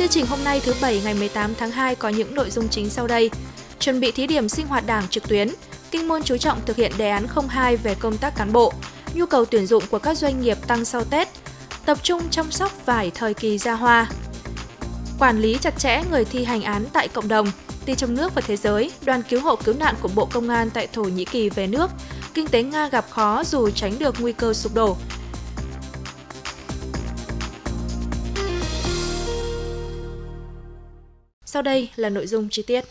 Chương trình hôm nay thứ Bảy ngày 18 tháng 2 có những nội dung chính sau đây. Chuẩn bị thí điểm sinh hoạt đảng trực tuyến, Kinh môn chú trọng thực hiện đề án 02 về công tác cán bộ, nhu cầu tuyển dụng của các doanh nghiệp tăng sau Tết, tập trung chăm sóc vải thời kỳ ra hoa. Quản lý chặt chẽ người thi hành án tại cộng đồng, đi trong nước và thế giới, đoàn cứu hộ cứu nạn của Bộ Công an tại Thổ Nhĩ Kỳ về nước, kinh tế Nga gặp khó dù tránh được nguy cơ sụp đổ. Sau đây là nội dung chi tiết.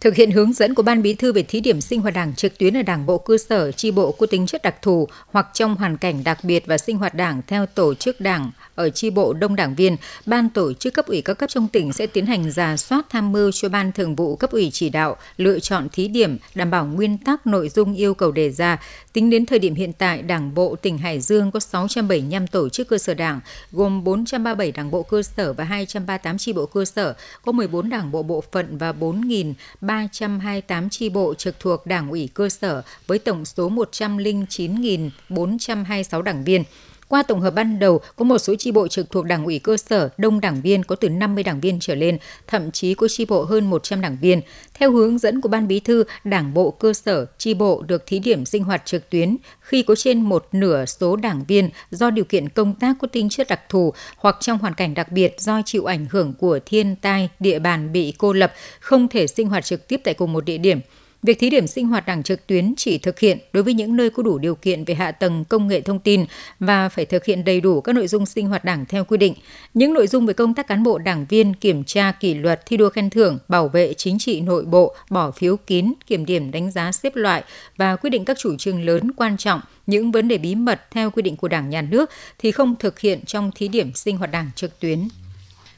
Thực hiện hướng dẫn của Ban Bí thư về thí điểm sinh hoạt đảng trực tuyến ở Đảng bộ cơ sở, chi bộ có tính chất đặc thù hoặc trong hoàn cảnh đặc biệt và sinh hoạt đảng theo tổ chức đảng ở chi bộ đông đảng viên, ban tổ chức cấp ủy các cấp trong tỉnh sẽ tiến hành giả soát tham mưu cho ban thường vụ cấp ủy chỉ đạo lựa chọn thí điểm đảm bảo nguyên tắc nội dung yêu cầu đề ra. Tính đến thời điểm hiện tại, Đảng bộ tỉnh Hải Dương có 675 tổ chức cơ sở đảng, gồm 437 đảng bộ cơ sở và 238 chi bộ cơ sở, có 14 đảng bộ bộ phận và 4.328 chi bộ trực thuộc đảng ủy cơ sở với tổng số 109.426 đảng viên. Qua tổng hợp ban đầu, có một số chi bộ trực thuộc đảng ủy cơ sở, đông đảng viên có từ 50 đảng viên trở lên, thậm chí có chi bộ hơn 100 đảng viên. Theo hướng dẫn của Ban Bí thư, đảng bộ cơ sở, chi bộ được thí điểm sinh hoạt trực tuyến khi có trên một nửa số đảng viên do điều kiện công tác có tính chất đặc thù hoặc trong hoàn cảnh đặc biệt do chịu ảnh hưởng của thiên tai, địa bàn bị cô lập, không thể sinh hoạt trực tiếp tại cùng một địa điểm – Việc thí điểm sinh hoạt đảng trực tuyến chỉ thực hiện đối với những nơi có đủ điều kiện về hạ tầng công nghệ thông tin và phải thực hiện đầy đủ các nội dung sinh hoạt đảng theo quy định. Những nội dung về công tác cán bộ đảng viên, kiểm tra kỷ luật, thi đua khen thưởng, bảo vệ chính trị nội bộ, bỏ phiếu kín, kiểm điểm đánh giá xếp loại và quyết định các chủ trương lớn quan trọng, những vấn đề bí mật theo quy định của Đảng nhà nước thì không thực hiện trong thí điểm sinh hoạt đảng trực tuyến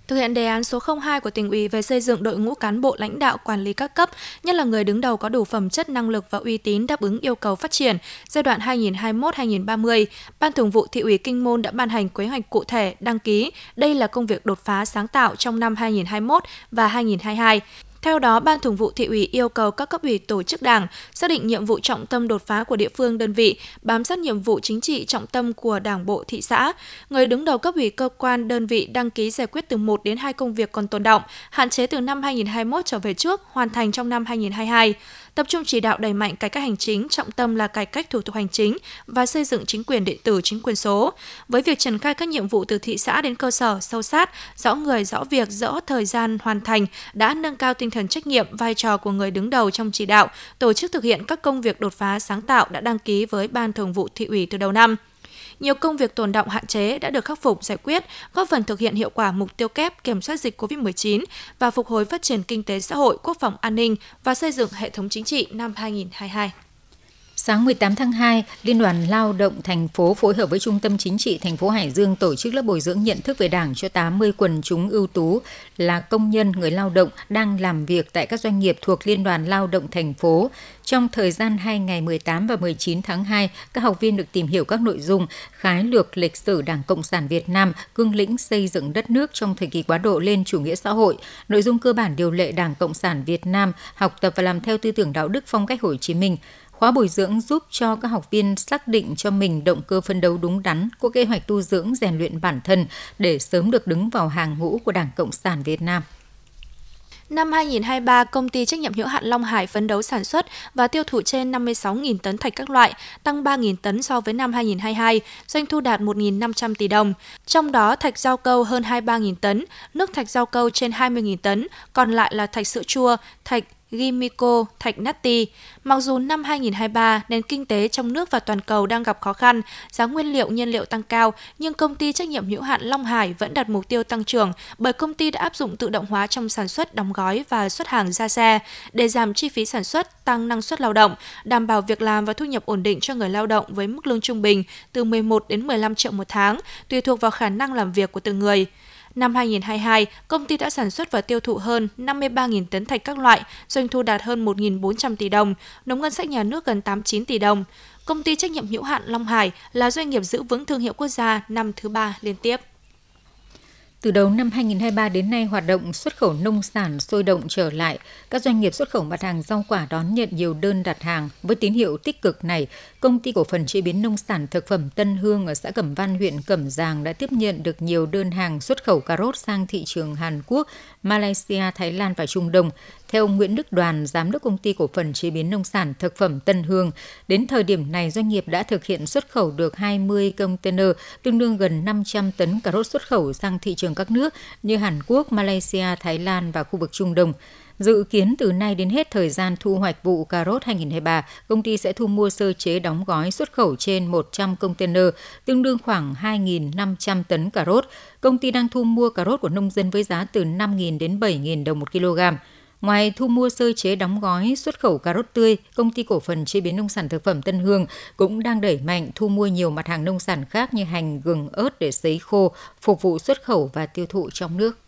thực hiện đề án số 02 của tỉnh ủy về xây dựng đội ngũ cán bộ lãnh đạo quản lý các cấp, nhất là người đứng đầu có đủ phẩm chất năng lực và uy tín đáp ứng yêu cầu phát triển giai đoạn 2021-2030, Ban Thường vụ Thị ủy Kinh Môn đã ban hành kế hoạch cụ thể đăng ký. Đây là công việc đột phá sáng tạo trong năm 2021 và 2022 theo đó, Ban Thường vụ Thị ủy yêu cầu các cấp ủy tổ chức đảng xác định nhiệm vụ trọng tâm đột phá của địa phương đơn vị, bám sát nhiệm vụ chính trị trọng tâm của Đảng bộ thị xã. Người đứng đầu cấp ủy cơ quan đơn vị đăng ký giải quyết từ 1 đến 2 công việc còn tồn động, hạn chế từ năm 2021 trở về trước, hoàn thành trong năm 2022 tập trung chỉ đạo đẩy mạnh cải cách hành chính, trọng tâm là cải cách thủ tục hành chính và xây dựng chính quyền điện tử, chính quyền số. Với việc triển khai các nhiệm vụ từ thị xã đến cơ sở sâu sát, rõ người, rõ việc, rõ thời gian hoàn thành đã nâng cao tinh thần trách nhiệm, vai trò của người đứng đầu trong chỉ đạo, tổ chức thực hiện các công việc đột phá sáng tạo đã đăng ký với Ban Thường vụ Thị ủy từ đầu năm nhiều công việc tồn động hạn chế đã được khắc phục giải quyết, góp phần thực hiện hiệu quả mục tiêu kép kiểm soát dịch COVID-19 và phục hồi phát triển kinh tế xã hội, quốc phòng an ninh và xây dựng hệ thống chính trị năm 2022. Sáng 18 tháng 2, Liên đoàn Lao động thành phố phối hợp với Trung tâm Chính trị thành phố Hải Dương tổ chức lớp bồi dưỡng nhận thức về Đảng cho 80 quần chúng ưu tú là công nhân, người lao động đang làm việc tại các doanh nghiệp thuộc Liên đoàn Lao động thành phố. Trong thời gian 2 ngày 18 và 19 tháng 2, các học viên được tìm hiểu các nội dung khái lược lịch sử Đảng Cộng sản Việt Nam, cương lĩnh xây dựng đất nước trong thời kỳ quá độ lên chủ nghĩa xã hội, nội dung cơ bản điều lệ Đảng Cộng sản Việt Nam, học tập và làm theo tư tưởng đạo đức phong cách Hồ Chí Minh, Khóa bồi dưỡng giúp cho các học viên xác định cho mình động cơ phân đấu đúng đắn, có kế hoạch tu dưỡng rèn luyện bản thân để sớm được đứng vào hàng ngũ của Đảng Cộng sản Việt Nam. Năm 2023, công ty trách nhiệm hữu hạn Long Hải phấn đấu sản xuất và tiêu thụ trên 56.000 tấn thạch các loại, tăng 3.000 tấn so với năm 2022, doanh thu đạt 1.500 tỷ đồng. Trong đó, thạch rau câu hơn 23.000 tấn, nước thạch rau câu trên 20.000 tấn, còn lại là thạch sữa chua, thạch Gimico, Thạch Natti. Mặc dù năm 2023, nền kinh tế trong nước và toàn cầu đang gặp khó khăn, giá nguyên liệu nhiên liệu tăng cao, nhưng công ty trách nhiệm hữu hạn Long Hải vẫn đặt mục tiêu tăng trưởng bởi công ty đã áp dụng tự động hóa trong sản xuất, đóng gói và xuất hàng ra xe để giảm chi phí sản xuất, tăng năng suất lao động, đảm bảo việc làm và thu nhập ổn định cho người lao động với mức lương trung bình từ 11 đến 15 triệu một tháng, tùy thuộc vào khả năng làm việc của từng người. Năm 2022, công ty đã sản xuất và tiêu thụ hơn 53.000 tấn thạch các loại, doanh thu đạt hơn 1.400 tỷ đồng, nộp ngân sách nhà nước gần 89 tỷ đồng. Công ty trách nhiệm hữu hạn Long Hải là doanh nghiệp giữ vững thương hiệu quốc gia năm thứ ba liên tiếp. Từ đầu năm 2023 đến nay, hoạt động xuất khẩu nông sản sôi động trở lại. Các doanh nghiệp xuất khẩu mặt hàng rau quả đón nhận nhiều đơn đặt hàng. Với tín hiệu tích cực này, Công ty cổ phần chế biến nông sản thực phẩm Tân Hương ở xã Cẩm Văn, huyện Cẩm Giàng đã tiếp nhận được nhiều đơn hàng xuất khẩu cà rốt sang thị trường Hàn Quốc, Malaysia, Thái Lan và Trung Đông. Theo ông Nguyễn Đức Đoàn, giám đốc công ty cổ phần chế biến nông sản thực phẩm Tân Hương, đến thời điểm này doanh nghiệp đã thực hiện xuất khẩu được 20 container, tương đương gần 500 tấn cà rốt xuất khẩu sang thị trường các nước như Hàn Quốc, Malaysia, Thái Lan và khu vực Trung Đông. Dự kiến từ nay đến hết thời gian thu hoạch vụ cà rốt 2023, công ty sẽ thu mua sơ chế đóng gói xuất khẩu trên 100 container, tương đương khoảng 2.500 tấn cà rốt. Công ty đang thu mua cà rốt của nông dân với giá từ 5.000 đến 7.000 đồng một kg. Ngoài thu mua sơ chế đóng gói xuất khẩu cà rốt tươi, công ty cổ phần chế biến nông sản thực phẩm Tân Hương cũng đang đẩy mạnh thu mua nhiều mặt hàng nông sản khác như hành, gừng, ớt để sấy khô, phục vụ xuất khẩu và tiêu thụ trong nước.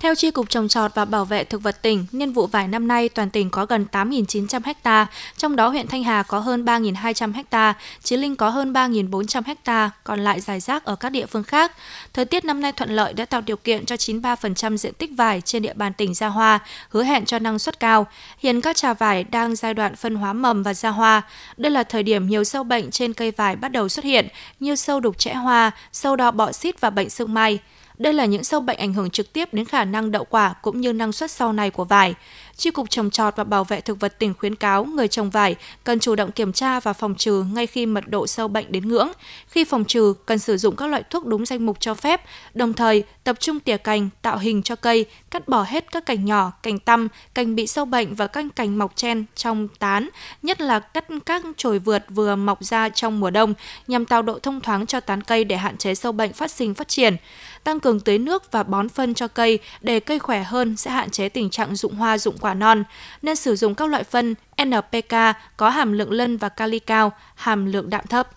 Theo Tri Cục Trồng trọt và Bảo vệ Thực vật tỉnh, niên vụ vải năm nay toàn tỉnh có gần 8.900 ha, trong đó huyện Thanh Hà có hơn 3.200 ha, Chí Linh có hơn 3.400 ha, còn lại dài rác ở các địa phương khác. Thời tiết năm nay thuận lợi đã tạo điều kiện cho 93% diện tích vải trên địa bàn tỉnh ra hoa, hứa hẹn cho năng suất cao. Hiện các trà vải đang giai đoạn phân hóa mầm và ra hoa. Đây là thời điểm nhiều sâu bệnh trên cây vải bắt đầu xuất hiện như sâu đục trẽ hoa, sâu đỏ bọ xít và bệnh sương mai. Đây là những sâu bệnh ảnh hưởng trực tiếp đến khả năng đậu quả cũng như năng suất sau này của vải. Chi cục trồng trọt và bảo vệ thực vật tỉnh khuyến cáo người trồng vải cần chủ động kiểm tra và phòng trừ ngay khi mật độ sâu bệnh đến ngưỡng. Khi phòng trừ, cần sử dụng các loại thuốc đúng danh mục cho phép, đồng thời tập trung tỉa cành, tạo hình cho cây, cắt bỏ hết các cành nhỏ, cành tăm, cành bị sâu bệnh và các cành mọc chen trong tán, nhất là cắt các chồi vượt vừa mọc ra trong mùa đông nhằm tạo độ thông thoáng cho tán cây để hạn chế sâu bệnh phát sinh phát triển tăng cường tưới nước và bón phân cho cây để cây khỏe hơn sẽ hạn chế tình trạng rụng hoa rụng quả non, nên sử dụng các loại phân NPK có hàm lượng lân và kali cao, hàm lượng đạm thấp.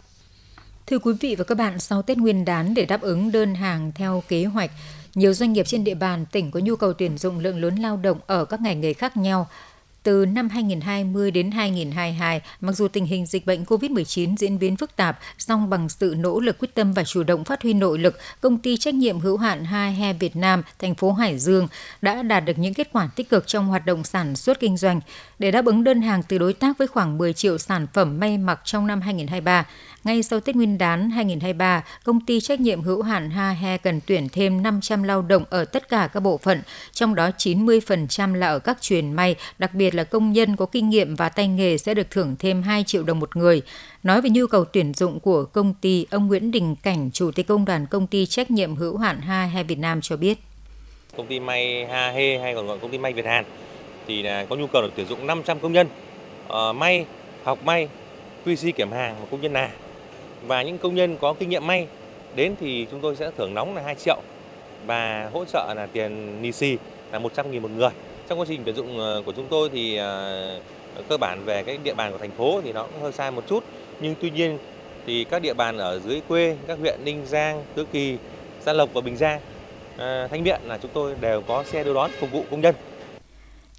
Thưa quý vị và các bạn, sau Tết Nguyên đán để đáp ứng đơn hàng theo kế hoạch, nhiều doanh nghiệp trên địa bàn tỉnh có nhu cầu tuyển dụng lượng lớn lao động ở các ngành nghề khác nhau từ năm 2020 đến 2022, mặc dù tình hình dịch bệnh COVID-19 diễn biến phức tạp, song bằng sự nỗ lực quyết tâm và chủ động phát huy nội lực, công ty trách nhiệm hữu hạn Hai He Việt Nam, thành phố Hải Dương đã đạt được những kết quả tích cực trong hoạt động sản xuất kinh doanh. Để đáp ứng đơn hàng từ đối tác với khoảng 10 triệu sản phẩm may mặc trong năm 2023, ngay sau Tết Nguyên đán 2023, công ty trách nhiệm hữu hạn Ha He cần tuyển thêm 500 lao động ở tất cả các bộ phận, trong đó 90% là ở các truyền may, đặc biệt là công nhân có kinh nghiệm và tay nghề sẽ được thưởng thêm 2 triệu đồng một người. Nói về nhu cầu tuyển dụng của công ty, ông Nguyễn Đình Cảnh, Chủ tịch Công đoàn Công ty trách nhiệm hữu hạn Ha He Việt Nam cho biết. Công ty may Ha He hay còn gọi công ty may Việt Hàn thì là có nhu cầu được tuyển dụng 500 công nhân uh, may, học may, QC kiểm hàng và công nhân nà và những công nhân có kinh nghiệm may đến thì chúng tôi sẽ thưởng nóng là 2 triệu và hỗ trợ là tiền lì xì là 100 nghìn một người. Trong quá trình tuyển dụng ờ, của chúng tôi thì ờ, cơ bản về cái địa bàn của thành phố thì nó cũng hơi sai một chút nhưng tuy nhiên thì các địa bàn ở dưới quê các huyện Ninh Giang, Tứ Kỳ, Gia Lộc và Bình Giang, ờ, Thanh Miện là chúng tôi đều có xe đưa đón phục vụ công nhân.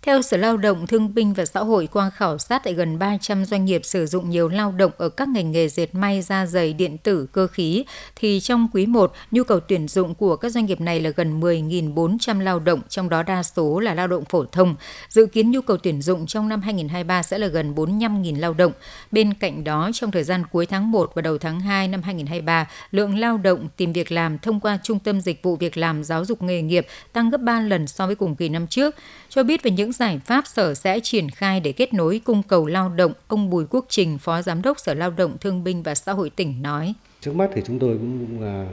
Theo Sở Lao động Thương binh và Xã hội qua khảo sát tại gần 300 doanh nghiệp sử dụng nhiều lao động ở các ngành nghề dệt may, da dày, điện tử, cơ khí, thì trong quý 1, nhu cầu tuyển dụng của các doanh nghiệp này là gần 10.400 lao động, trong đó đa số là lao động phổ thông. Dự kiến nhu cầu tuyển dụng trong năm 2023 sẽ là gần 45.000 lao động. Bên cạnh đó, trong thời gian cuối tháng 1 và đầu tháng 2 năm 2023, lượng lao động tìm việc làm thông qua Trung tâm Dịch vụ Việc làm Giáo dục Nghề nghiệp tăng gấp 3 lần so với cùng kỳ năm trước. Cho biết về những những giải pháp Sở sẽ triển khai để kết nối cung cầu lao động, ông Bùi Quốc Trình, Phó Giám đốc Sở Lao động Thương binh và Xã hội tỉnh nói. Trước mắt thì chúng tôi cũng à,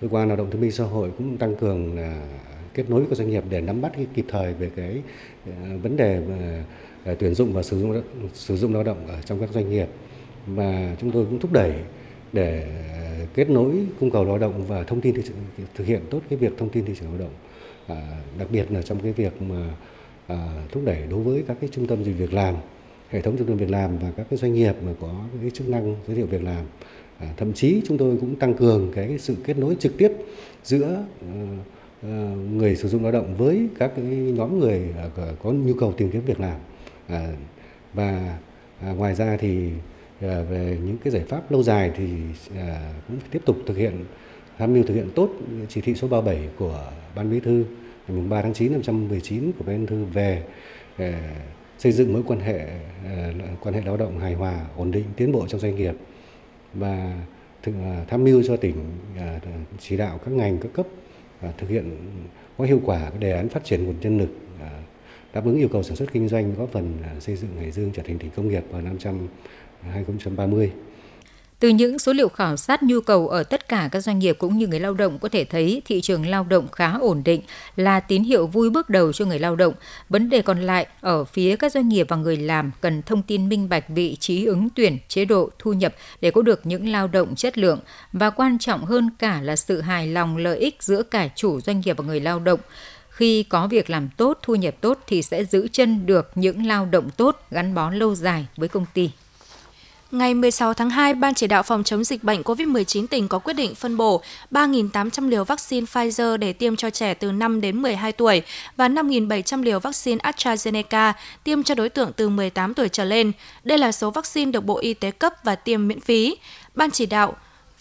cơ quan lao động thương binh xã hội cũng tăng cường là kết nối với các doanh nghiệp để nắm bắt cái kịp thời về cái à, vấn đề à, tuyển dụng và sử dụng sử dụng lao động ở trong các doanh nghiệp và chúng tôi cũng thúc đẩy để kết nối cung cầu lao động và thông tin thực hiện tốt cái việc thông tin thị trường lao động à, đặc biệt là trong cái việc mà À, thúc đẩy đối với các cái trung tâm dịch việc làm hệ thống trung tâm việc làm và các cái doanh nghiệp mà có cái chức năng giới thiệu việc làm. À, thậm chí chúng tôi cũng tăng cường cái sự kết nối trực tiếp giữa ờ, ờ, người sử dụng lao động với các cái nhóm người à, có nhu cầu tìm kiếm việc làm. À, và à, ngoài ra thì à, về những cái giải pháp lâu dài thì à, cũng tiếp tục thực hiện tham mưu thực hiện tốt chỉ thị số 37 của Ban Bí thư ngày 3 tháng 9 năm 2019 của Ban thư về ờ, xây dựng mối quan hệ ờ, quan hệ lao động hài hòa, ổn định, tiến bộ trong doanh nghiệp và ờ, tham mưu cho tỉnh chỉ đạo các ngành các cấp thực hiện có hiệu quả đề án phát triển nguồn nhân lực đáp ứng yêu cầu sản xuất kinh doanh góp phần xây dựng Hải Dương trở thành tỉnh công nghiệp vào năm 2030. Từ những số liệu khảo sát nhu cầu ở tất cả các doanh nghiệp cũng như người lao động có thể thấy thị trường lao động khá ổn định là tín hiệu vui bước đầu cho người lao động. Vấn đề còn lại ở phía các doanh nghiệp và người làm cần thông tin minh bạch vị trí ứng tuyển, chế độ, thu nhập để có được những lao động chất lượng và quan trọng hơn cả là sự hài lòng lợi ích giữa cả chủ doanh nghiệp và người lao động khi có việc làm tốt, thu nhập tốt thì sẽ giữ chân được những lao động tốt gắn bó lâu dài với công ty. Ngày 16 tháng 2, Ban chỉ đạo phòng chống dịch bệnh COVID-19 tỉnh có quyết định phân bổ 3.800 liều vaccine Pfizer để tiêm cho trẻ từ 5 đến 12 tuổi và 5.700 liều vaccine AstraZeneca tiêm cho đối tượng từ 18 tuổi trở lên. Đây là số vaccine được Bộ Y tế cấp và tiêm miễn phí. Ban chỉ đạo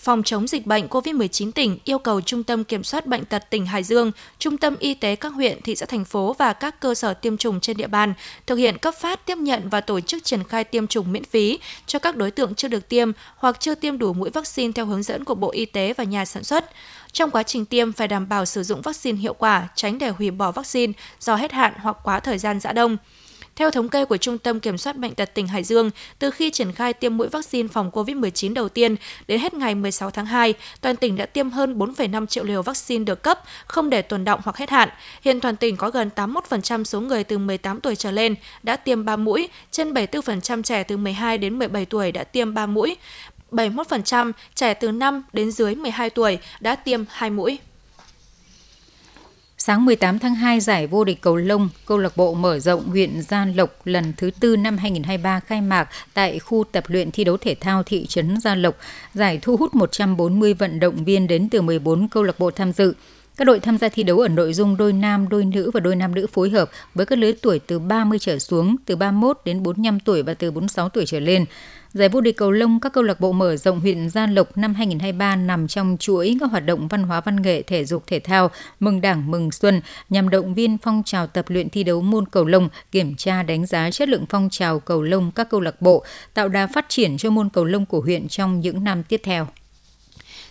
phòng chống dịch bệnh COVID-19 tỉnh yêu cầu Trung tâm Kiểm soát Bệnh tật tỉnh Hải Dương, Trung tâm Y tế các huyện, thị xã, thành phố và các cơ sở tiêm chủng trên địa bàn thực hiện cấp phát, tiếp nhận và tổ chức triển khai tiêm chủng miễn phí cho các đối tượng chưa được tiêm hoặc chưa tiêm đủ mũi vaccine theo hướng dẫn của Bộ Y tế và nhà sản xuất. Trong quá trình tiêm phải đảm bảo sử dụng vaccine hiệu quả, tránh để hủy bỏ vaccine do hết hạn hoặc quá thời gian giã đông. Theo thống kê của Trung tâm Kiểm soát Bệnh tật tỉnh Hải Dương, từ khi triển khai tiêm mũi vaccine phòng COVID-19 đầu tiên đến hết ngày 16 tháng 2, toàn tỉnh đã tiêm hơn 4,5 triệu liều vaccine được cấp, không để tồn động hoặc hết hạn. Hiện toàn tỉnh có gần 81% số người từ 18 tuổi trở lên đã tiêm 3 mũi, trên 74% trẻ từ 12 đến 17 tuổi đã tiêm 3 mũi. 71% trẻ từ 5 đến dưới 12 tuổi đã tiêm 2 mũi. Sáng 18 tháng 2, giải vô địch cầu lông câu lạc bộ mở rộng huyện Gia Lộc lần thứ tư năm 2023 khai mạc tại khu tập luyện thi đấu thể thao thị trấn Gia Lộc. Giải thu hút 140 vận động viên đến từ 14 câu lạc bộ tham dự. Các đội tham gia thi đấu ở nội dung đôi nam, đôi nữ và đôi nam nữ phối hợp với các lứa tuổi từ 30 trở xuống, từ 31 đến 45 tuổi và từ 46 tuổi trở lên. Giải vô địch cầu lông các câu lạc bộ mở rộng huyện Gia Lộc năm 2023 nằm trong chuỗi các hoạt động văn hóa văn nghệ thể dục thể thao mừng Đảng mừng Xuân nhằm động viên phong trào tập luyện thi đấu môn cầu lông, kiểm tra đánh giá chất lượng phong trào cầu lông các câu lạc bộ, tạo đà phát triển cho môn cầu lông của huyện trong những năm tiếp theo.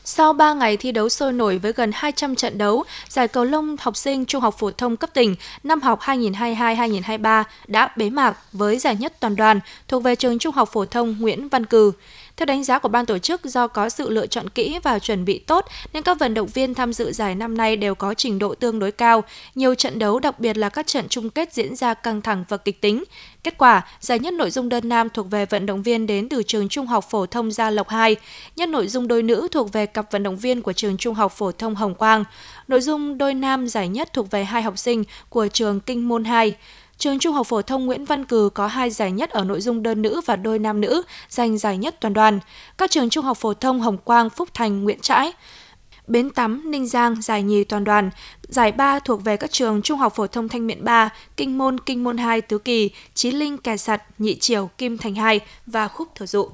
Sau 3 ngày thi đấu sôi nổi với gần 200 trận đấu, giải cầu lông học sinh trung học phổ thông cấp tỉnh năm học 2022-2023 đã bế mạc với giải nhất toàn đoàn thuộc về trường trung học phổ thông Nguyễn Văn Cừ. Theo đánh giá của ban tổ chức, do có sự lựa chọn kỹ và chuẩn bị tốt nên các vận động viên tham dự giải năm nay đều có trình độ tương đối cao. Nhiều trận đấu, đặc biệt là các trận chung kết diễn ra căng thẳng và kịch tính. Kết quả, giải nhất nội dung đơn nam thuộc về vận động viên đến từ trường Trung học phổ thông Gia Lộc 2, nhất nội dung đôi nữ thuộc về cặp vận động viên của trường Trung học phổ thông Hồng Quang. Nội dung đôi nam giải nhất thuộc về hai học sinh của trường Kinh Môn 2. Trường Trung học phổ thông Nguyễn Văn Cừ có hai giải nhất ở nội dung đơn nữ và đôi nam nữ, giành giải nhất toàn đoàn. Các trường Trung học phổ thông Hồng Quang, Phúc Thành, Nguyễn Trãi, Bến Tắm, Ninh Giang giải nhì toàn đoàn. Giải ba thuộc về các trường Trung học phổ thông Thanh Miện 3, Kinh Môn, Kinh Môn 2, Tứ Kỳ, Chí Linh, Kẻ Sặt, Nhị Triều, Kim Thành 2 và Khúc Thừa Dụ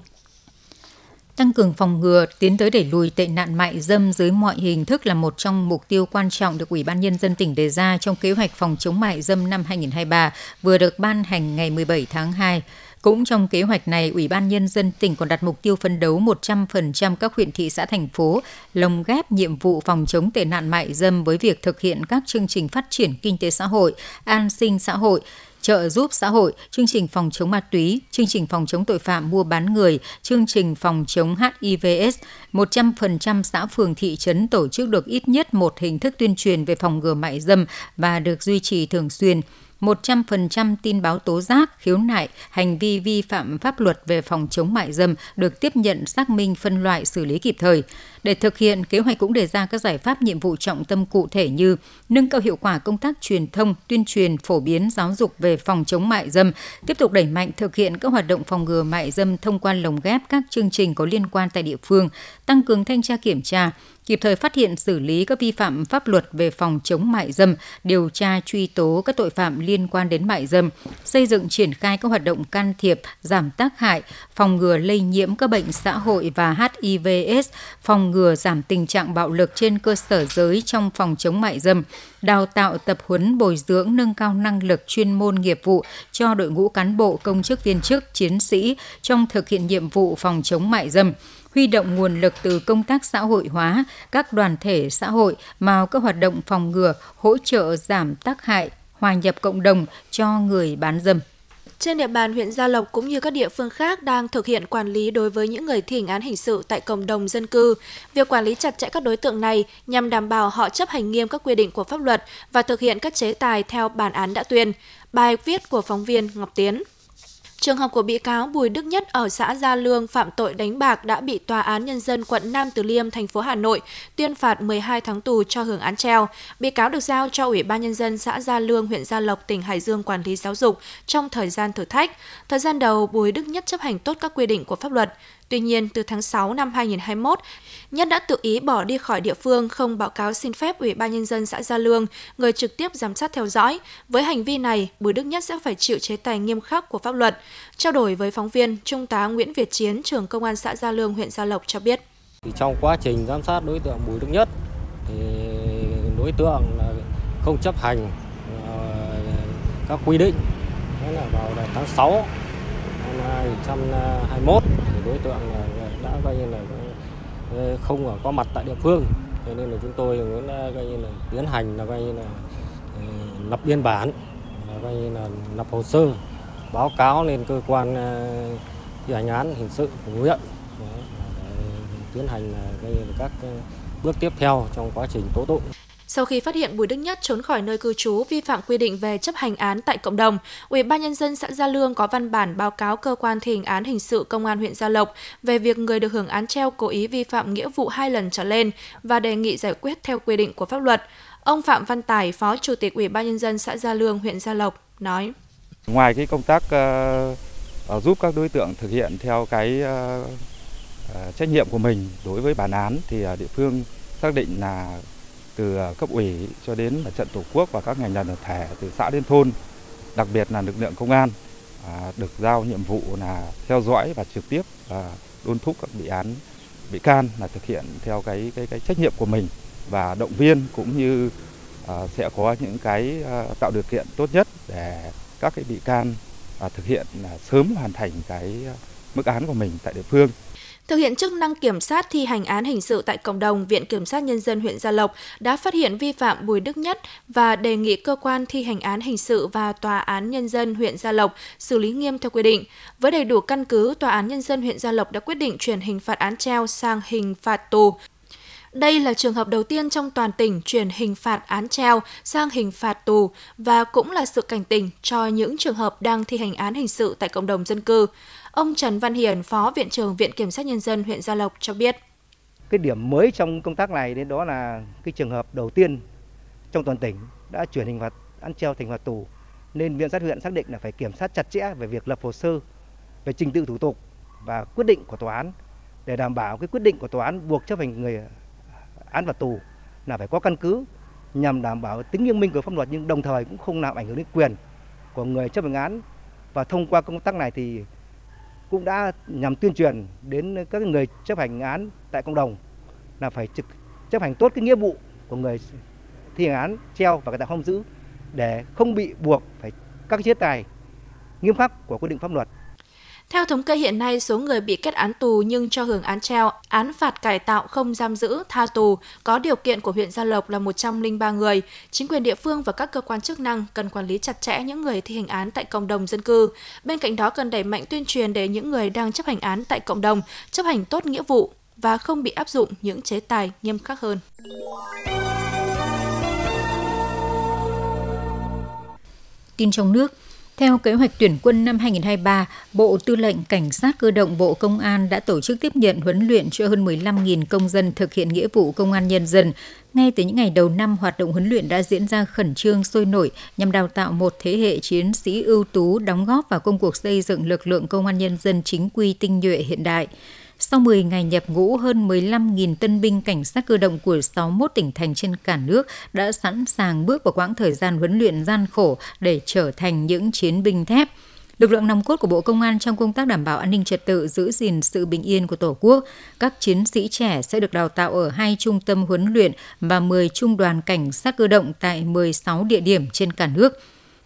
tăng cường phòng ngừa, tiến tới đẩy lùi tệ nạn mại dâm dưới mọi hình thức là một trong mục tiêu quan trọng được Ủy ban Nhân dân tỉnh đề ra trong kế hoạch phòng chống mại dâm năm 2023 vừa được ban hành ngày 17 tháng 2. Cũng trong kế hoạch này, Ủy ban Nhân dân tỉnh còn đặt mục tiêu phấn đấu 100% các huyện thị xã thành phố lồng ghép nhiệm vụ phòng chống tệ nạn mại dâm với việc thực hiện các chương trình phát triển kinh tế xã hội, an sinh xã hội, trợ giúp xã hội, chương trình phòng chống ma túy, chương trình phòng chống tội phạm mua bán người, chương trình phòng chống HIVS, 100% xã phường thị trấn tổ chức được ít nhất một hình thức tuyên truyền về phòng ngừa mại dâm và được duy trì thường xuyên. 100% tin báo tố giác, khiếu nại, hành vi vi phạm pháp luật về phòng chống mại dâm được tiếp nhận xác minh phân loại xử lý kịp thời. Để thực hiện, kế hoạch cũng đề ra các giải pháp nhiệm vụ trọng tâm cụ thể như nâng cao hiệu quả công tác truyền thông, tuyên truyền, phổ biến giáo dục về phòng chống mại dâm, tiếp tục đẩy mạnh thực hiện các hoạt động phòng ngừa mại dâm thông qua lồng ghép các chương trình có liên quan tại địa phương, tăng cường thanh tra kiểm tra, kịp thời phát hiện xử lý các vi phạm pháp luật về phòng chống mại dâm, điều tra truy tố các tội phạm liên quan đến mại dâm, xây dựng triển khai các hoạt động can thiệp, giảm tác hại, phòng ngừa lây nhiễm các bệnh xã hội và HIVS, phòng phòng ngừa giảm tình trạng bạo lực trên cơ sở giới trong phòng chống mại dâm, đào tạo tập huấn bồi dưỡng nâng cao năng lực chuyên môn nghiệp vụ cho đội ngũ cán bộ công chức viên chức chiến sĩ trong thực hiện nhiệm vụ phòng chống mại dâm huy động nguồn lực từ công tác xã hội hóa, các đoàn thể xã hội vào các hoạt động phòng ngừa, hỗ trợ giảm tác hại, hòa nhập cộng đồng cho người bán dâm. Trên địa bàn huyện Gia Lộc cũng như các địa phương khác đang thực hiện quản lý đối với những người thi hành án hình sự tại cộng đồng dân cư. Việc quản lý chặt chẽ các đối tượng này nhằm đảm bảo họ chấp hành nghiêm các quy định của pháp luật và thực hiện các chế tài theo bản án đã tuyên. Bài viết của phóng viên Ngọc Tiến. Trường hợp của bị cáo Bùi Đức Nhất ở xã Gia Lương phạm tội đánh bạc đã bị Tòa án Nhân dân quận Nam Từ Liêm, thành phố Hà Nội tuyên phạt 12 tháng tù cho hưởng án treo. Bị cáo được giao cho Ủy ban Nhân dân xã Gia Lương, huyện Gia Lộc, tỉnh Hải Dương quản lý giáo dục trong thời gian thử thách. Thời gian đầu, Bùi Đức Nhất chấp hành tốt các quy định của pháp luật. Tuy nhiên, từ tháng 6 năm 2021, Nhất đã tự ý bỏ đi khỏi địa phương không báo cáo xin phép Ủy ban Nhân dân xã Gia Lương, người trực tiếp giám sát theo dõi. Với hành vi này, Bùi Đức Nhất sẽ phải chịu chế tài nghiêm khắc của pháp luật. Trao đổi với phóng viên, Trung tá Nguyễn Việt Chiến, trưởng Công an xã Gia Lương, huyện Gia Lộc cho biết. Thì trong quá trình giám sát đối tượng Bùi Đức Nhất, thì đối tượng không chấp hành ờ, các quy định đó là vào tháng 6 2021 thì đối tượng đã coi như là ờ, không có mặt tại địa phương cho nên là chúng tôi muốn ờ, coi như là tiến hành là coi như là ờ, lập biên bản coi như là lập hồ sơ, báo cáo lên cơ quan thi hành án hình sự của huyện để tiến hành coi như là các bước tiếp theo trong quá trình tố tụng. Sau khi phát hiện Bùi Đức Nhất trốn khỏi nơi cư trú vi phạm quy định về chấp hành án tại cộng đồng, Ủy ban nhân dân xã Gia Lương có văn bản báo cáo cơ quan thi hành án hình sự công an huyện Gia Lộc về việc người được hưởng án treo cố ý vi phạm nghĩa vụ hai lần trở lên và đề nghị giải quyết theo quy định của pháp luật. Ông Phạm Văn Tài, Phó Chủ tịch Ủy ban nhân dân xã Gia Lương, huyện Gia Lộc nói: Ngoài cái công tác uh, giúp các đối tượng thực hiện theo cái uh, uh, trách nhiệm của mình đối với bản án thì uh, địa phương xác định là từ à, cấp ủy cho đến mặt trận tổ quốc và các ngành đoàn thể từ xã đến thôn, đặc biệt là lực lượng công an à, được giao nhiệm vụ là theo dõi và trực tiếp và đôn thúc các bị án bị can là thực hiện theo cái cái cái trách nhiệm của mình và động viên cũng như à, sẽ có những cái tạo điều kiện tốt nhất để các cái bị can thực hiện sớm hoàn thành cái mức án của mình tại địa phương. Thực hiện chức năng kiểm sát thi hành án hình sự tại cộng đồng, Viện Kiểm sát Nhân dân huyện Gia Lộc đã phát hiện vi phạm Bùi Đức Nhất và đề nghị cơ quan thi hành án hình sự và Tòa án Nhân dân huyện Gia Lộc xử lý nghiêm theo quy định. Với đầy đủ căn cứ, Tòa án Nhân dân huyện Gia Lộc đã quyết định chuyển hình phạt án treo sang hình phạt tù. Đây là trường hợp đầu tiên trong toàn tỉnh chuyển hình phạt án treo sang hình phạt tù và cũng là sự cảnh tỉnh cho những trường hợp đang thi hành án hình sự tại cộng đồng dân cư. Ông Trần Văn Hiền, Phó Viện trưởng Viện Kiểm sát Nhân dân huyện Gia Lộc cho biết. Cái điểm mới trong công tác này đến đó là cái trường hợp đầu tiên trong toàn tỉnh đã chuyển hình phạt ăn treo thành phạt tù. Nên Viện sát huyện xác định là phải kiểm soát chặt chẽ về việc lập hồ sơ, về trình tự thủ tục và quyết định của tòa án để đảm bảo cái quyết định của tòa án buộc chấp hành người án phạt tù là phải có căn cứ nhằm đảm bảo tính nghiêm minh của pháp luật nhưng đồng thời cũng không làm ảnh hưởng đến quyền của người chấp hành án và thông qua công tác này thì cũng đã nhằm tuyên truyền đến các người chấp hành án tại cộng đồng là phải trực, chấp hành tốt cái nghĩa vụ của người thi hành án treo và tạm không giữ để không bị buộc phải các chế tài nghiêm khắc của quy định pháp luật theo thống kê hiện nay, số người bị kết án tù nhưng cho hưởng án treo, án phạt cải tạo không giam giữ, tha tù có điều kiện của huyện Gia Lộc là 103 người. Chính quyền địa phương và các cơ quan chức năng cần quản lý chặt chẽ những người thi hành án tại cộng đồng dân cư. Bên cạnh đó cần đẩy mạnh tuyên truyền để những người đang chấp hành án tại cộng đồng chấp hành tốt nghĩa vụ và không bị áp dụng những chế tài nghiêm khắc hơn. Tin trong nước, theo kế hoạch tuyển quân năm 2023, Bộ Tư lệnh Cảnh sát cơ động Bộ Công an đã tổ chức tiếp nhận huấn luyện cho hơn 15.000 công dân thực hiện nghĩa vụ công an nhân dân. Ngay từ những ngày đầu năm, hoạt động huấn luyện đã diễn ra khẩn trương sôi nổi nhằm đào tạo một thế hệ chiến sĩ ưu tú đóng góp vào công cuộc xây dựng lực lượng công an nhân dân chính quy tinh nhuệ hiện đại. Sau 10 ngày nhập ngũ, hơn 15.000 tân binh cảnh sát cơ động của 61 tỉnh thành trên cả nước đã sẵn sàng bước vào quãng thời gian huấn luyện gian khổ để trở thành những chiến binh thép. lực lượng nòng cốt của Bộ Công an trong công tác đảm bảo an ninh trật tự, giữ gìn sự bình yên của Tổ quốc. Các chiến sĩ trẻ sẽ được đào tạo ở hai trung tâm huấn luyện và 10 trung đoàn cảnh sát cơ động tại 16 địa điểm trên cả nước.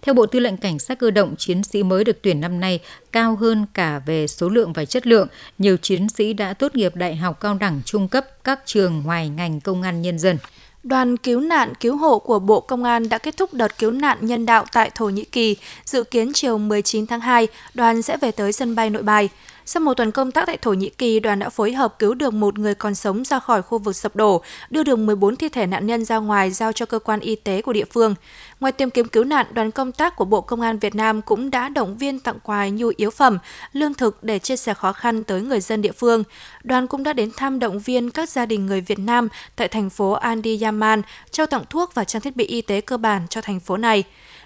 Theo Bộ Tư lệnh Cảnh sát cơ động, chiến sĩ mới được tuyển năm nay cao hơn cả về số lượng và chất lượng. Nhiều chiến sĩ đã tốt nghiệp đại học cao đẳng trung cấp các trường ngoài ngành công an nhân dân. Đoàn cứu nạn cứu hộ của Bộ Công an đã kết thúc đợt cứu nạn nhân đạo tại Thổ Nhĩ Kỳ. Dự kiến chiều 19 tháng 2, đoàn sẽ về tới sân bay nội bài. Sau một tuần công tác tại Thổ Nhĩ Kỳ, đoàn đã phối hợp cứu được một người còn sống ra khỏi khu vực sập đổ, đưa được 14 thi thể nạn nhân ra ngoài giao cho cơ quan y tế của địa phương. Ngoài tìm kiếm cứu nạn, đoàn công tác của Bộ Công an Việt Nam cũng đã động viên tặng quà nhu yếu phẩm, lương thực để chia sẻ khó khăn tới người dân địa phương. Đoàn cũng đã đến thăm động viên các gia đình người Việt Nam tại thành phố Andiyaman, trao tặng thuốc và trang thiết bị y tế cơ bản cho thành phố này.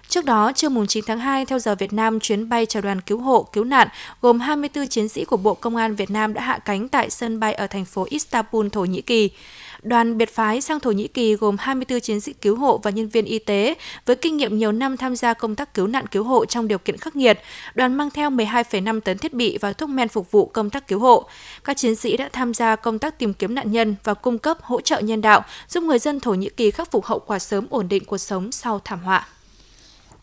Trước đó, trưa mùng 9 tháng 2, theo giờ Việt Nam, chuyến bay chào đoàn cứu hộ, cứu nạn gồm 24 chiến sĩ của Bộ Công an Việt Nam đã hạ cánh tại sân bay ở thành phố Istanbul, Thổ Nhĩ Kỳ. Đoàn biệt phái sang Thổ Nhĩ Kỳ gồm 24 chiến sĩ cứu hộ và nhân viên y tế với kinh nghiệm nhiều năm tham gia công tác cứu nạn cứu hộ trong điều kiện khắc nghiệt. Đoàn mang theo 12,5 tấn thiết bị và thuốc men phục vụ công tác cứu hộ. Các chiến sĩ đã tham gia công tác tìm kiếm nạn nhân và cung cấp hỗ trợ nhân đạo, giúp người dân Thổ Nhĩ Kỳ khắc phục hậu quả sớm ổn định cuộc sống sau thảm họa.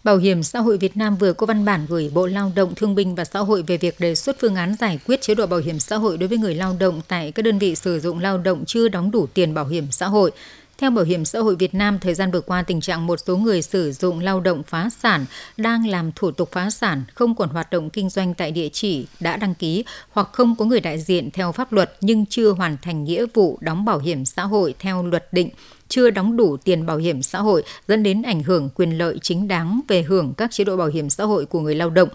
Bảo hiểm xã hội Việt Nam vừa có văn bản gửi Bộ Lao động Thương binh và Xã hội về việc đề xuất phương án giải quyết chế độ bảo hiểm xã hội đối với người lao động tại các đơn vị sử dụng lao động chưa đóng đủ tiền bảo hiểm xã hội. Theo Bảo hiểm xã hội Việt Nam, thời gian vừa qua tình trạng một số người sử dụng lao động phá sản đang làm thủ tục phá sản, không còn hoạt động kinh doanh tại địa chỉ đã đăng ký hoặc không có người đại diện theo pháp luật nhưng chưa hoàn thành nghĩa vụ đóng bảo hiểm xã hội theo luật định chưa đóng đủ tiền bảo hiểm xã hội, dẫn đến ảnh hưởng quyền lợi chính đáng về hưởng các chế độ bảo hiểm xã hội của người lao động.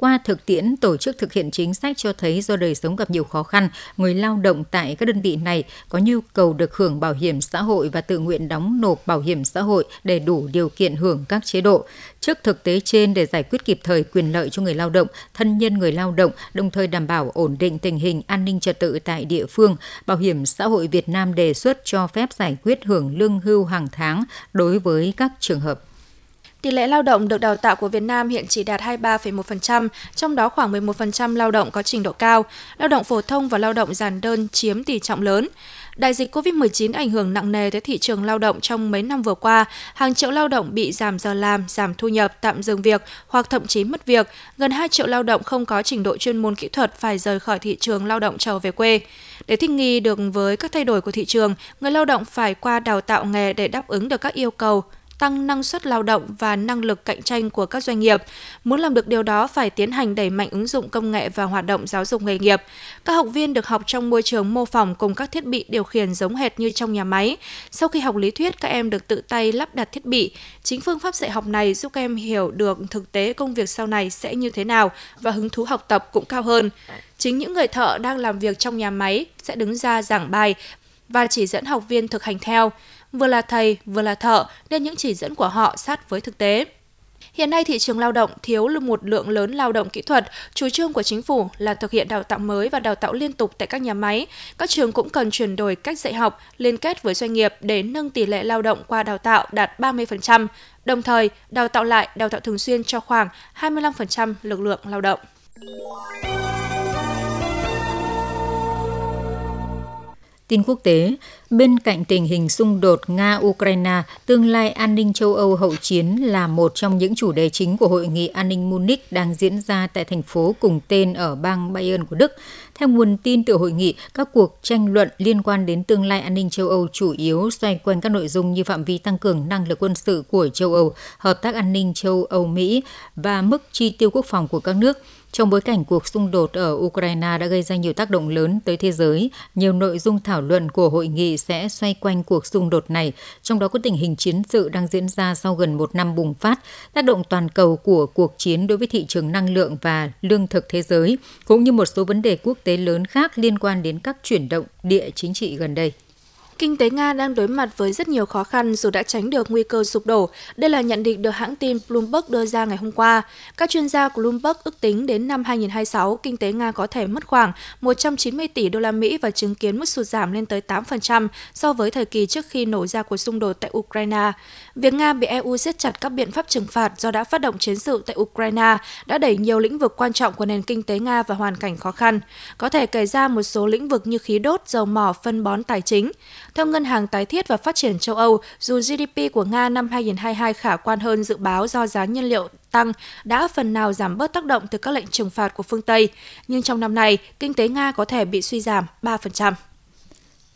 Qua thực tiễn, tổ chức thực hiện chính sách cho thấy do đời sống gặp nhiều khó khăn, người lao động tại các đơn vị này có nhu cầu được hưởng bảo hiểm xã hội và tự nguyện đóng nộp bảo hiểm xã hội để đủ điều kiện hưởng các chế độ. Trước thực tế trên để giải quyết kịp thời quyền lợi cho người lao động, thân nhân người lao động, đồng thời đảm bảo ổn định tình hình an ninh trật tự tại địa phương, Bảo hiểm xã hội Việt Nam đề xuất cho phép giải quyết hưởng lương hưu hàng tháng đối với các trường hợp Tỷ lệ lao động được đào tạo của Việt Nam hiện chỉ đạt 23,1%, trong đó khoảng 11% lao động có trình độ cao, lao động phổ thông và lao động giản đơn chiếm tỷ trọng lớn. Đại dịch COVID-19 ảnh hưởng nặng nề tới thị trường lao động trong mấy năm vừa qua, hàng triệu lao động bị giảm giờ làm, giảm thu nhập, tạm dừng việc hoặc thậm chí mất việc. Gần 2 triệu lao động không có trình độ chuyên môn kỹ thuật phải rời khỏi thị trường lao động trở về quê. Để thích nghi được với các thay đổi của thị trường, người lao động phải qua đào tạo nghề để đáp ứng được các yêu cầu tăng năng suất lao động và năng lực cạnh tranh của các doanh nghiệp. Muốn làm được điều đó phải tiến hành đẩy mạnh ứng dụng công nghệ và hoạt động giáo dục nghề nghiệp. Các học viên được học trong môi trường mô phỏng cùng các thiết bị điều khiển giống hệt như trong nhà máy. Sau khi học lý thuyết, các em được tự tay lắp đặt thiết bị. Chính phương pháp dạy học này giúp các em hiểu được thực tế công việc sau này sẽ như thế nào và hứng thú học tập cũng cao hơn. Chính những người thợ đang làm việc trong nhà máy sẽ đứng ra giảng bài và chỉ dẫn học viên thực hành theo vừa là thầy vừa là thợ nên những chỉ dẫn của họ sát với thực tế. Hiện nay thị trường lao động thiếu một lượng lớn lao động kỹ thuật, chủ trương của chính phủ là thực hiện đào tạo mới và đào tạo liên tục tại các nhà máy. Các trường cũng cần chuyển đổi cách dạy học, liên kết với doanh nghiệp để nâng tỷ lệ lao động qua đào tạo đạt 30%, đồng thời đào tạo lại, đào tạo thường xuyên cho khoảng 25% lực lượng lao động. Tin quốc tế, bên cạnh tình hình xung đột Nga-Ukraine, tương lai an ninh châu Âu hậu chiến là một trong những chủ đề chính của Hội nghị An ninh Munich đang diễn ra tại thành phố cùng tên ở bang Bayern của Đức. Theo nguồn tin từ hội nghị, các cuộc tranh luận liên quan đến tương lai an ninh châu Âu chủ yếu xoay quanh các nội dung như phạm vi tăng cường năng lực quân sự của châu Âu, hợp tác an ninh châu Âu-Mỹ và mức chi tiêu quốc phòng của các nước – trong bối cảnh cuộc xung đột ở Ukraine đã gây ra nhiều tác động lớn tới thế giới, nhiều nội dung thảo luận của hội nghị sẽ xoay quanh cuộc xung đột này, trong đó có tình hình chiến sự đang diễn ra sau gần một năm bùng phát, tác động toàn cầu của cuộc chiến đối với thị trường năng lượng và lương thực thế giới, cũng như một số vấn đề quốc tế lớn khác liên quan đến các chuyển động địa chính trị gần đây. Kinh tế Nga đang đối mặt với rất nhiều khó khăn dù đã tránh được nguy cơ sụp đổ. Đây là nhận định được hãng tin Bloomberg đưa ra ngày hôm qua. Các chuyên gia của Bloomberg ước tính đến năm 2026, kinh tế Nga có thể mất khoảng 190 tỷ đô la Mỹ và chứng kiến mức sụt giảm lên tới 8% so với thời kỳ trước khi nổ ra cuộc xung đột tại Ukraine. Việc Nga bị EU siết chặt các biện pháp trừng phạt do đã phát động chiến sự tại Ukraine đã đẩy nhiều lĩnh vực quan trọng của nền kinh tế Nga vào hoàn cảnh khó khăn. Có thể kể ra một số lĩnh vực như khí đốt, dầu mỏ, phân bón tài chính. Theo Ngân hàng Tái thiết và Phát triển châu Âu, dù GDP của Nga năm 2022 khả quan hơn dự báo do giá nhiên liệu tăng đã phần nào giảm bớt tác động từ các lệnh trừng phạt của phương Tây, nhưng trong năm nay, kinh tế Nga có thể bị suy giảm 3%.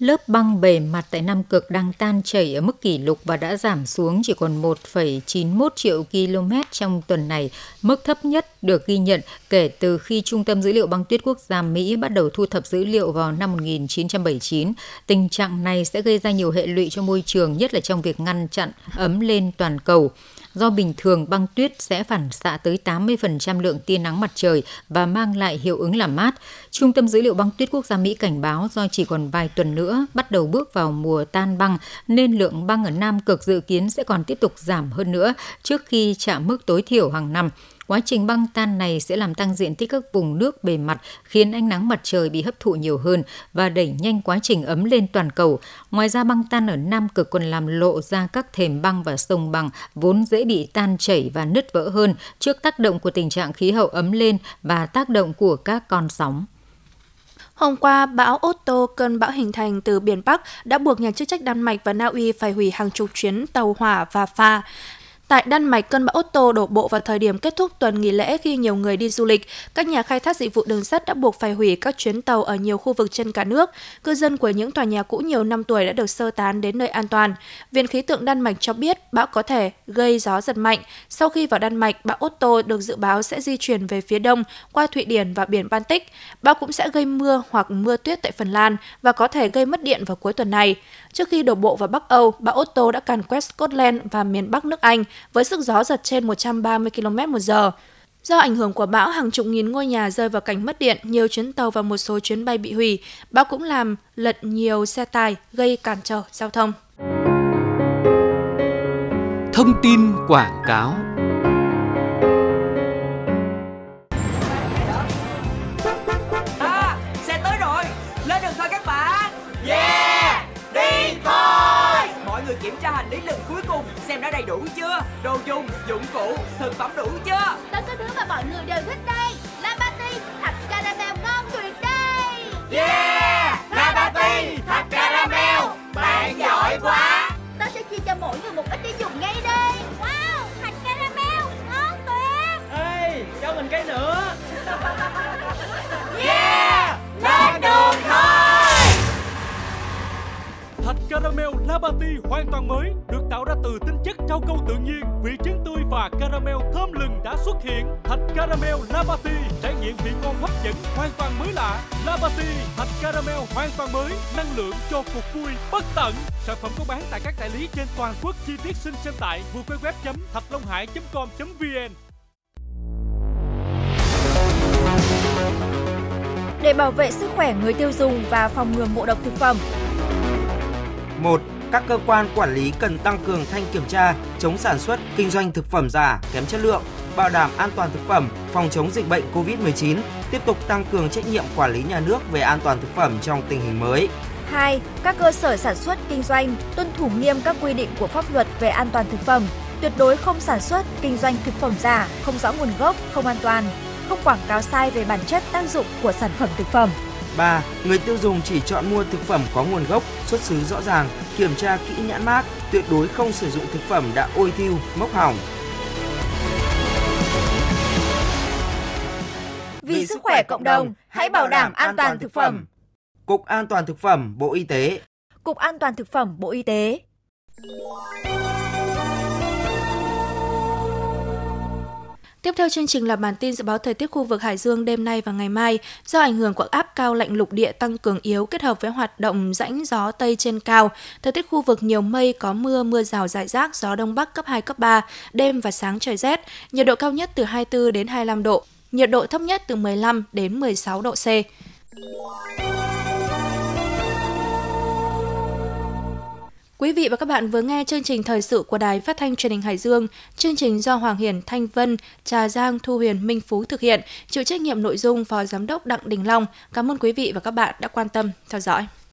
Lớp băng bề mặt tại Nam Cực đang tan chảy ở mức kỷ lục và đã giảm xuống chỉ còn 1,91 triệu km trong tuần này, mức thấp nhất được ghi nhận kể từ khi Trung tâm Dữ liệu băng tuyết quốc gia Mỹ bắt đầu thu thập dữ liệu vào năm 1979. Tình trạng này sẽ gây ra nhiều hệ lụy cho môi trường, nhất là trong việc ngăn chặn ấm lên toàn cầu do bình thường, băng tuyết sẽ phản xạ tới 80% lượng tia nắng mặt trời và mang lại hiệu ứng làm mát. Trung tâm dữ liệu băng tuyết quốc gia Mỹ cảnh báo do chỉ còn vài tuần nữa bắt đầu bước vào mùa tan băng, nên lượng băng ở Nam Cực dự kiến sẽ còn tiếp tục giảm hơn nữa trước khi chạm mức tối thiểu hàng năm. Quá trình băng tan này sẽ làm tăng diện tích các vùng nước bề mặt, khiến ánh nắng mặt trời bị hấp thụ nhiều hơn và đẩy nhanh quá trình ấm lên toàn cầu. Ngoài ra băng tan ở Nam Cực còn làm lộ ra các thềm băng và sông băng vốn dễ bị tan chảy và nứt vỡ hơn trước tác động của tình trạng khí hậu ấm lên và tác động của các con sóng. Hôm qua, bão Otto, cơn bão hình thành từ biển Bắc, đã buộc nhà chức trách Đan Mạch và Na Uy phải hủy hàng chục chuyến tàu hỏa và phà. Tại Đan Mạch, cơn bão Otto đổ bộ vào thời điểm kết thúc tuần nghỉ lễ khi nhiều người đi du lịch. Các nhà khai thác dịch vụ đường sắt đã buộc phải hủy các chuyến tàu ở nhiều khu vực trên cả nước. Cư dân của những tòa nhà cũ nhiều năm tuổi đã được sơ tán đến nơi an toàn. Viện khí tượng Đan Mạch cho biết bão có thể gây gió giật mạnh. Sau khi vào Đan Mạch, bão Otto được dự báo sẽ di chuyển về phía đông qua Thụy Điển và biển Baltic. Bão cũng sẽ gây mưa hoặc mưa tuyết tại Phần Lan và có thể gây mất điện vào cuối tuần này. Trước khi đổ bộ vào Bắc Âu, bão Otto đã càn quét Scotland và miền Bắc nước Anh với sức gió giật trên 130 km một giờ. Do ảnh hưởng của bão, hàng chục nghìn ngôi nhà rơi vào cảnh mất điện, nhiều chuyến tàu và một số chuyến bay bị hủy. Bão cũng làm lật nhiều xe tải, gây cản trở giao thông. Thông tin quảng cáo Đồ dùng, dụng cụ, thực phẩm đủ chưa? Tất cả thứ mà mọi người đều thích đây. Labati, thạch caramel ngon tuyệt đây. Yeah, Labati, thạch caramel. Bạn giỏi quá. Tớ sẽ chia cho mỗi người một ít để dùng ngay đây. Wow, thạch caramel, ngon tuyệt. Ê, cho mình cái nữa. Yeah, lên đường thôi. Thạch caramel Labati hoàn toàn mới được tạo ra từ tinh rau câu tự nhiên, vị trứng tươi và caramel thơm lừng đã xuất hiện. Thạch caramel Labati trải nghiệm vị ngon hấp dẫn hoàn toàn mới lạ. Labati thạch caramel hoàn toàn mới, năng lượng cho cuộc vui bất tận. Sản phẩm có bán tại các đại lý trên toàn quốc. Chi tiết xin xem tại www.thạchlonghải.com.vn. Để bảo vệ sức khỏe người tiêu dùng và phòng ngừa ngộ độc thực phẩm, 1. Các cơ quan quản lý cần tăng cường thanh kiểm tra, chống sản xuất, kinh doanh thực phẩm giả, kém chất lượng, bảo đảm an toàn thực phẩm, phòng chống dịch bệnh COVID-19, tiếp tục tăng cường trách nhiệm quản lý nhà nước về an toàn thực phẩm trong tình hình mới. 2. Các cơ sở sản xuất kinh doanh tuân thủ nghiêm các quy định của pháp luật về an toàn thực phẩm, tuyệt đối không sản xuất, kinh doanh thực phẩm giả, không rõ nguồn gốc, không an toàn, không quảng cáo sai về bản chất tác dụng của sản phẩm thực phẩm. 3. Người tiêu dùng chỉ chọn mua thực phẩm có nguồn gốc, xuất xứ rõ ràng, kiểm tra kỹ nhãn mác, tuyệt đối không sử dụng thực phẩm đã ôi thiêu, mốc hỏng. Vì sức khỏe cộng đồng, hãy bảo đảm an toàn thực phẩm. Cục An toàn thực phẩm Bộ Y tế. Cục An toàn thực phẩm Bộ Y tế. Tiếp theo chương trình là bản tin dự báo thời tiết khu vực Hải Dương đêm nay và ngày mai. Do ảnh hưởng của áp cao lạnh lục địa tăng cường yếu kết hợp với hoạt động rãnh gió Tây trên cao, thời tiết khu vực nhiều mây có mưa, mưa rào rải rác, gió Đông Bắc cấp 2, cấp 3, đêm và sáng trời rét, nhiệt độ cao nhất từ 24 đến 25 độ, nhiệt độ thấp nhất từ 15 đến 16 độ C. Quý vị và các bạn vừa nghe chương trình thời sự của Đài Phát thanh Truyền hình Hải Dương. Chương trình do Hoàng Hiển, Thanh Vân, Trà Giang, Thu Huyền, Minh Phú thực hiện, chịu trách nhiệm nội dung Phó Giám đốc Đặng Đình Long. Cảm ơn quý vị và các bạn đã quan tâm theo dõi.